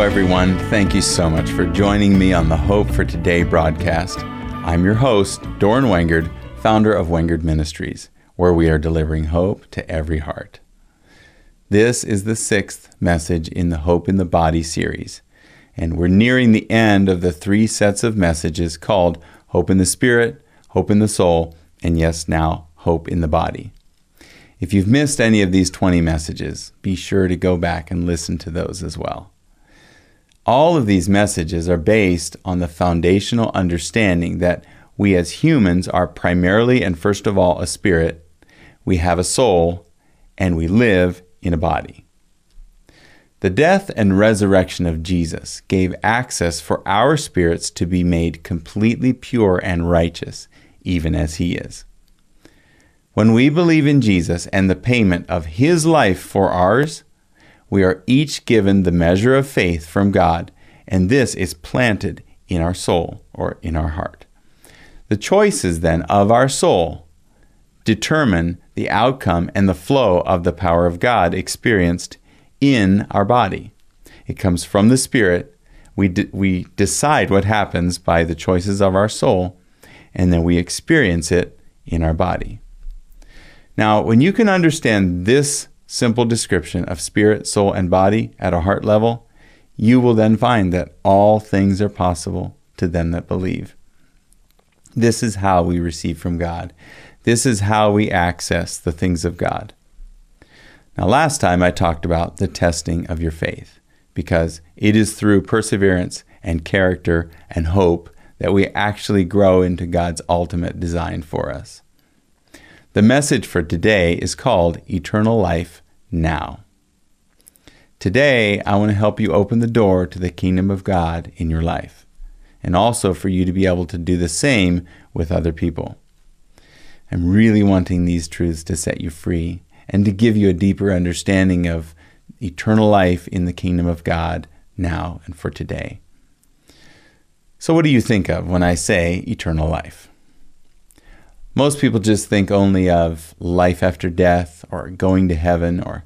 Everyone. Thank you so much for joining me on the Hope for Today broadcast. I'm your host, Doran Wengard, founder of Wengard Ministries, where we are delivering hope to every heart. This is the sixth message in the Hope in the Body series, and we're nearing the end of the three sets of messages called Hope in the Spirit, Hope in the Soul, and yes, now, Hope in the Body. If you've missed any of these 20 messages, be sure to go back and listen to those as well. All of these messages are based on the foundational understanding that we as humans are primarily and first of all a spirit, we have a soul, and we live in a body. The death and resurrection of Jesus gave access for our spirits to be made completely pure and righteous, even as He is. When we believe in Jesus and the payment of His life for ours, we are each given the measure of faith from God, and this is planted in our soul or in our heart. The choices then of our soul determine the outcome and the flow of the power of God experienced in our body. It comes from the Spirit. We, de- we decide what happens by the choices of our soul, and then we experience it in our body. Now, when you can understand this simple description of spirit, soul, and body at a heart level, you will then find that all things are possible to them that believe. This is how we receive from God. This is how we access the things of God. Now, last time I talked about the testing of your faith because it is through perseverance and character and hope that we actually grow into God's ultimate design for us. The message for today is called Eternal Life Now. Today, I want to help you open the door to the kingdom of God in your life, and also for you to be able to do the same with other people. I'm really wanting these truths to set you free and to give you a deeper understanding of eternal life in the kingdom of God now and for today. So, what do you think of when I say eternal life? Most people just think only of life after death or going to heaven or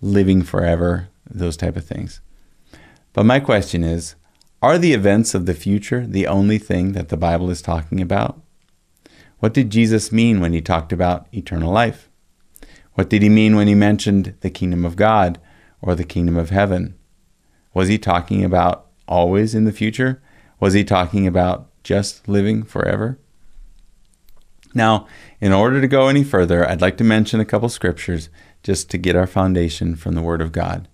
living forever, those type of things. But my question is are the events of the future the only thing that the Bible is talking about? What did Jesus mean when he talked about eternal life? What did he mean when he mentioned the kingdom of God or the kingdom of heaven? Was he talking about always in the future? Was he talking about just living forever? Now, in order to go any further, I'd like to mention a couple scriptures just to get our foundation from the Word of God.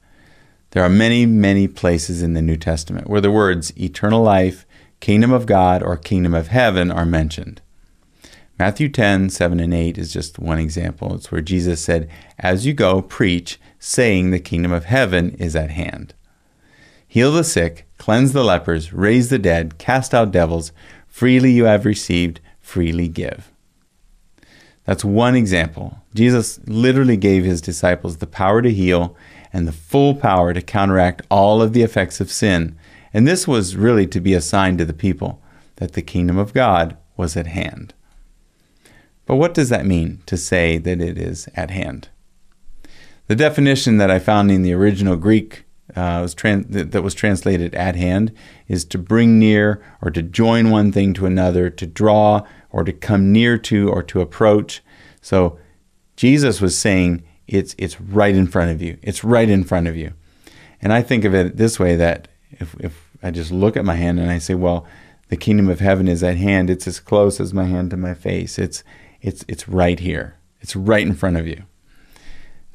There are many, many places in the New Testament where the words eternal life, kingdom of God, or kingdom of heaven are mentioned. Matthew 10, 7 and 8 is just one example. It's where Jesus said, As you go, preach, saying the kingdom of heaven is at hand. Heal the sick, cleanse the lepers, raise the dead, cast out devils. Freely you have received, freely give. That's one example. Jesus literally gave his disciples the power to heal and the full power to counteract all of the effects of sin. And this was really to be a sign to the people that the kingdom of God was at hand. But what does that mean to say that it is at hand? The definition that I found in the original Greek uh, was that was translated at hand is to bring near or to join one thing to another, to draw or to come near to or to approach. So Jesus was saying it's it's right in front of you. It's right in front of you. And I think of it this way that if if I just look at my hand and I say, well, the kingdom of heaven is at hand, it's as close as my hand to my face. It's it's it's right here. It's right in front of you.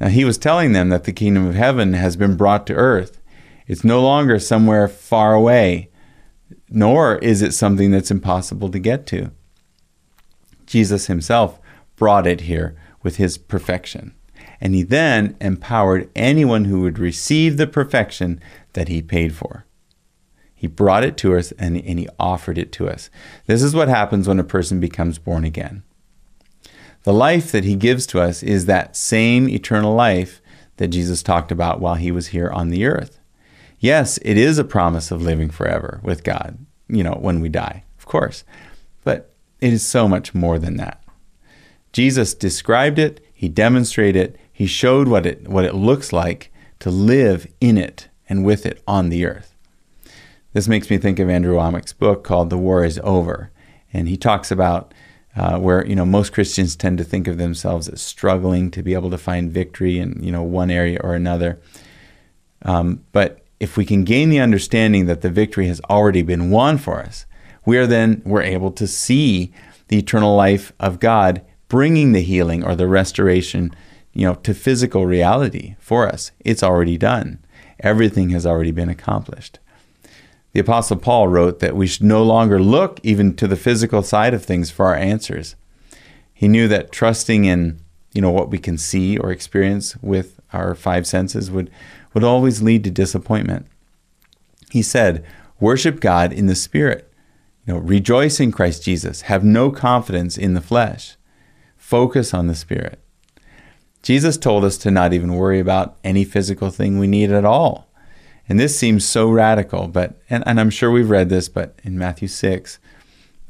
Now he was telling them that the kingdom of heaven has been brought to earth. It's no longer somewhere far away, nor is it something that's impossible to get to. Jesus himself brought it here with his perfection. And he then empowered anyone who would receive the perfection that he paid for. He brought it to us and, and he offered it to us. This is what happens when a person becomes born again. The life that he gives to us is that same eternal life that Jesus talked about while he was here on the earth. Yes, it is a promise of living forever with God, you know, when we die, of course. But it is so much more than that. Jesus described it, he demonstrated it, he showed what it what it looks like to live in it and with it on the earth. This makes me think of Andrew Wommack's book called The War is Over. And he talks about uh, where you know most Christians tend to think of themselves as struggling to be able to find victory in you know one area or another. Um, but if we can gain the understanding that the victory has already been won for us, we are then we're able to see the eternal life of God bringing the healing or the restoration, you know, to physical reality for us. It's already done. Everything has already been accomplished. The Apostle Paul wrote that we should no longer look even to the physical side of things for our answers. He knew that trusting in you know what we can see or experience with our five senses would would always lead to disappointment. He said, "Worship God in the spirit. You know, rejoice in Christ Jesus. Have no confidence in the flesh. Focus on the spirit." Jesus told us to not even worry about any physical thing we need at all. And this seems so radical, but and, and I'm sure we've read this, but in Matthew 6,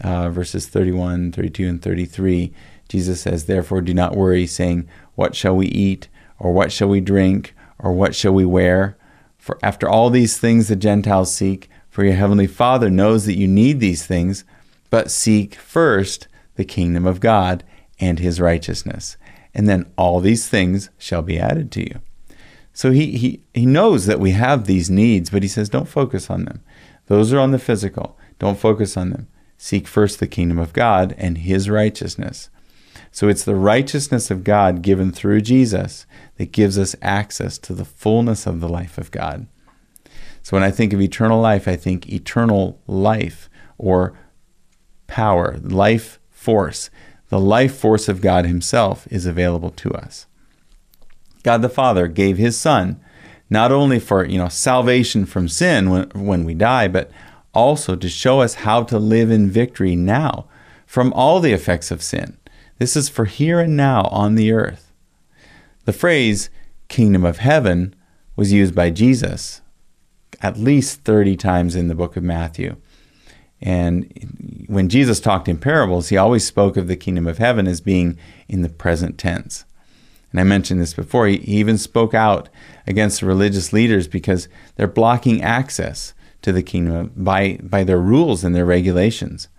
uh, verses 31, 32, and 33, Jesus says, Therefore do not worry, saying, What shall we eat? Or what shall we drink? Or what shall we wear? For after all these things the Gentiles seek, for your heavenly Father knows that you need these things, but seek first the kingdom of God and his righteousness. And then all these things shall be added to you. So he, he, he knows that we have these needs, but he says, don't focus on them. Those are on the physical. Don't focus on them. Seek first the kingdom of God and his righteousness. So it's the righteousness of God given through Jesus that gives us access to the fullness of the life of God. So when I think of eternal life, I think eternal life or power, life force. The life force of God Himself is available to us. God the Father gave his son not only for, you know, salvation from sin when, when we die, but also to show us how to live in victory now from all the effects of sin. This is for here and now on the earth. The phrase kingdom of heaven was used by Jesus at least 30 times in the book of Matthew. And when Jesus talked in parables, he always spoke of the kingdom of heaven as being in the present tense and I mentioned this before, he, even spoke out against the religious leaders because they're blocking access to the kingdom by, by their rules and their regulations.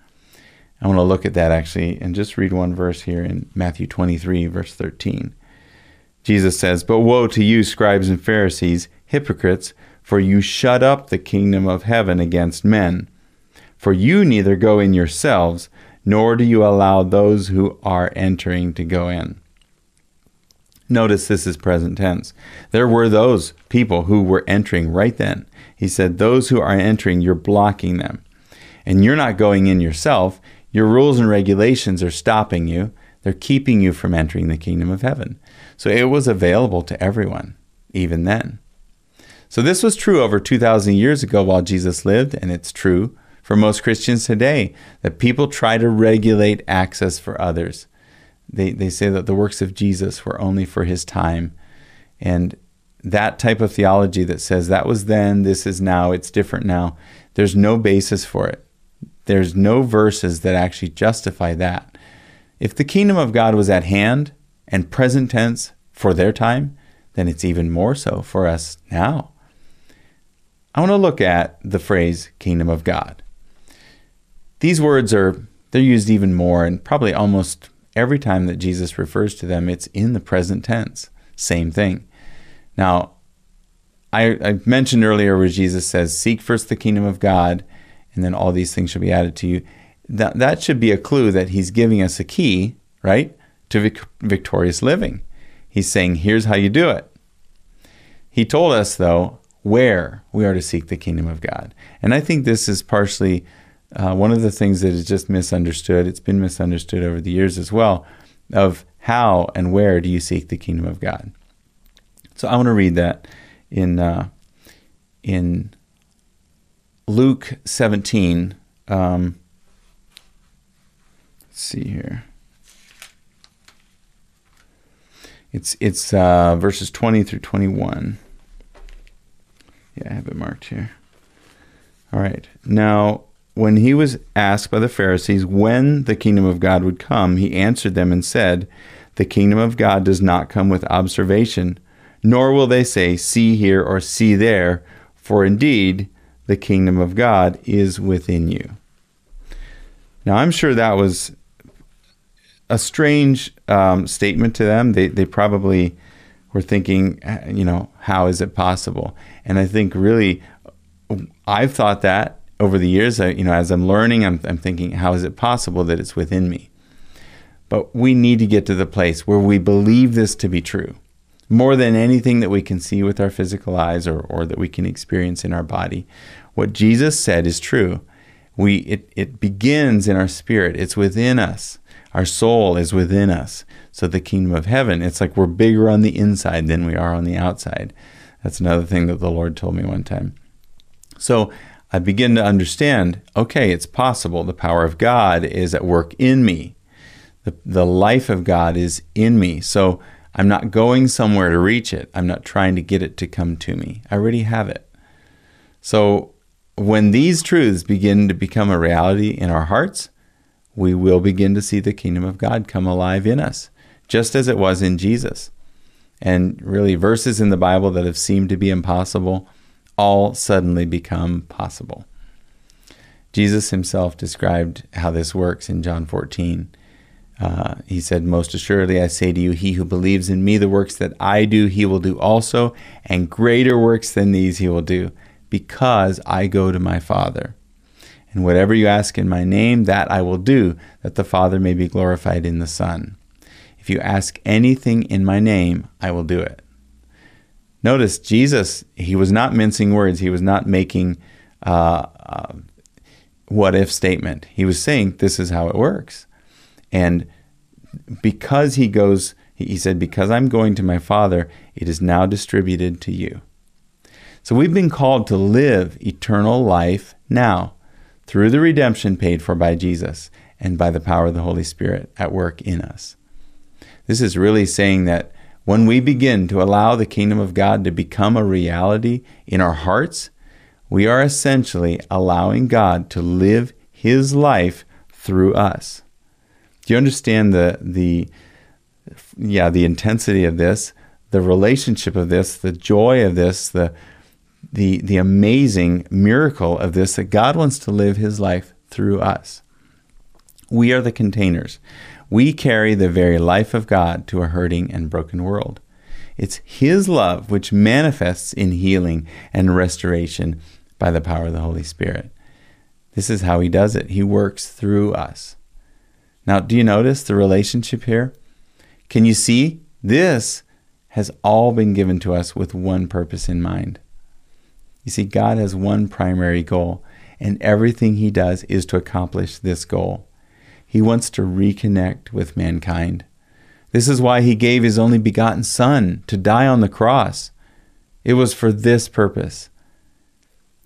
I want to look at that actually and just read one verse here in Matthew 23, verse 13. Jesus says, But woe to you, scribes and Pharisees, hypocrites, for you shut up the kingdom of heaven against men. For you neither go in yourselves, nor do you allow those who are entering to go in. Notice this is present tense. There were those people who were entering right then. He said, Those who are entering, you're blocking them. And you're not going in yourself. Your rules and regulations are stopping you, they're keeping you from entering the kingdom of heaven. So it was available to everyone, even then. So this was true over 2,000 years ago while Jesus lived, and it's true for most Christians today that people try to regulate access for others they, they say that the works of Jesus were only for his time. And that type of theology that says that was then, this is now, it's different now, there's no basis for it. There's no verses that actually justify that. If the kingdom of God was at hand and present tense for their time, then it's even more so for us now. I want to look at the phrase kingdom of God. These words are they're used even more and probably almost every time that Jesus refers to them, it's in the present tense. Same thing. Now, I, I, mentioned earlier where Jesus says, Seek first the kingdom of God, and then all these things shall be added to you. That, that should be a clue that he's giving us a key, right, to vic- victorious living. He's saying, Here's how you do it. He told us, though, where we are to seek the kingdom of God. And I think this is partially uh, one of the things that is just misunderstood, it's been misunderstood over the years as well, of how and where do you seek the kingdom of God. So I want to read that in uh, in Luke 17. Um, let's see here. It's it's uh, verses 20 through 21. Yeah, I have it marked here. All right. Now, when he was asked by the Pharisees when the kingdom of God would come, he answered them and said, The kingdom of God does not come with observation, nor will they say, See here or see there, for indeed the kingdom of God is within you. Now, I'm sure that was a strange um, statement to them. They, they probably were thinking, you know, how is it possible? And I think really, I've thought that over the years. You know, as I'm learning, I'm, I'm thinking, how is it possible that it's within me? But we need to get to the place where we believe this to be true more than anything that we can see with our physical eyes or, or that we can experience in our body. What Jesus said is true. We, it, it begins in our spirit, it's within us. Our soul is within us. So the kingdom of heaven, it's like we're bigger on the inside than we are on the outside. That's another thing that the Lord told me one time. So I begin to understand okay, it's possible. The power of God is at work in me, the, the life of God is in me. So I'm not going somewhere to reach it. I'm not trying to get it to come to me. I already have it. So when these truths begin to become a reality in our hearts, we will begin to see the kingdom of God come alive in us, just as it was in Jesus. And really, verses in the Bible that have seemed to be impossible all suddenly become possible. Jesus himself described how this works in John 14. Uh, he said, Most assuredly, I say to you, he who believes in me, the works that I do, he will do also, and greater works than these he will do, because I go to my Father. And whatever you ask in my name, that I will do, that the Father may be glorified in the Son. If you ask anything in my name, I will do it. Notice Jesus, he was not mincing words, he was not making uh, uh, what if statement. He was saying, This is how it works. And because he goes, he said, Because I'm going to my Father, it is now distributed to you. So we've been called to live eternal life now through the redemption paid for by Jesus and by the power of the Holy Spirit at work in us. This is really saying that when we begin to allow the kingdom of God to become a reality in our hearts, we are essentially allowing God to live his life through us. Do you understand the the yeah, the intensity of this, the relationship of this, the joy of this, the the the amazing miracle of this that God wants to live his life through us. We are the containers. We carry the very life of God to a hurting and broken world. It's his love which manifests in healing and restoration by the power of the Holy Spirit. This is how he does it. He works through us. Now, do you notice the relationship here? Can you see? This has all been given to us with one purpose in mind. You see, God has one primary goal, and everything He does is to accomplish this goal. He wants to reconnect with mankind. This is why He gave His only begotten Son to die on the cross. It was for this purpose.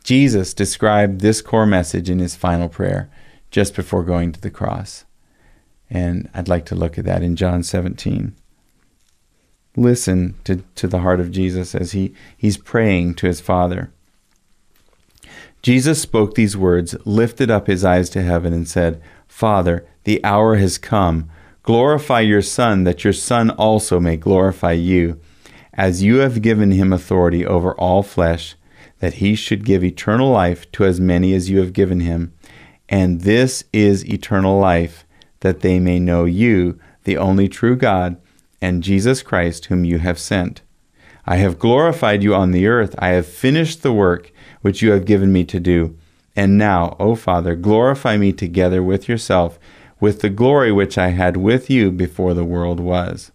Jesus described this core message in His final prayer just before going to the cross. And I'd like to look at that in John 17. Listen to, to the heart of Jesus as he, he's praying to his Father. Jesus spoke these words, lifted up his eyes to heaven, and said, Father, the hour has come. Glorify your Son, that your Son also may glorify you, as you have given him authority over all flesh, that he should give eternal life to as many as you have given him. And this is eternal life that they may know you, the only true God, and Jesus Christ, whom you have sent. I have glorified you on the earth. I have finished the work which you have given me to do. And now, O Father, glorify me together with yourself, with the glory which I had with you before the world was.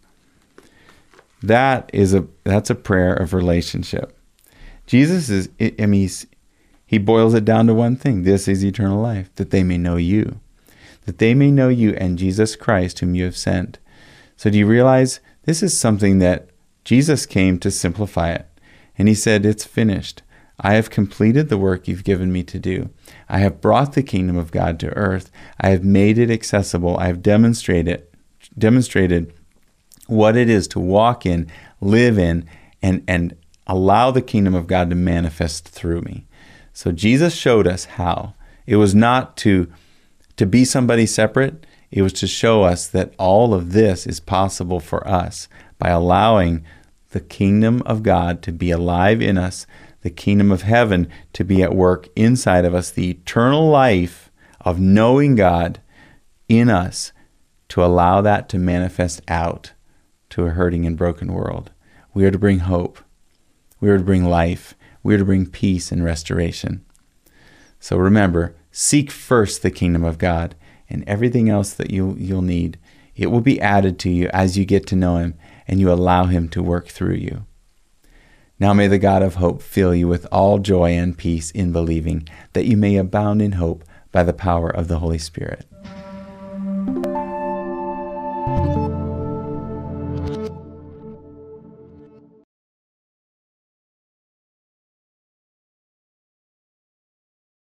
That is a that's a prayer of relationship. Jesus is I mean he boils it down to one thing. This is eternal life, that they may know you that they may know you and Jesus Christ, whom you have sent. So, do you realize this is something that Jesus came to simplify it? And he said, It's finished. I have completed the work you've given me to do. I have brought the kingdom of God to earth. I have made it accessible. I have demonstrated demonstrated what it is to walk in, live in, and, and allow the kingdom of God to manifest through me. So Jesus showed us how. It was not to to be somebody separate, it was to show us that all of this is possible for us by allowing the kingdom of God to be alive in us the kingdom of heaven to be at work inside of us, the eternal life of knowing God in us, to allow that to manifest out to a hurting and broken world. We are to bring hope. We are to bring life. We are to bring peace and restoration. So remember, seek first the kingdom of God and everything else that you, you'll need. It will be added to you as you get to know Him and you allow Him to work through you. Now may the God of hope fill you with all joy and peace in believing, that you may abound in hope by the power of the Holy Spirit.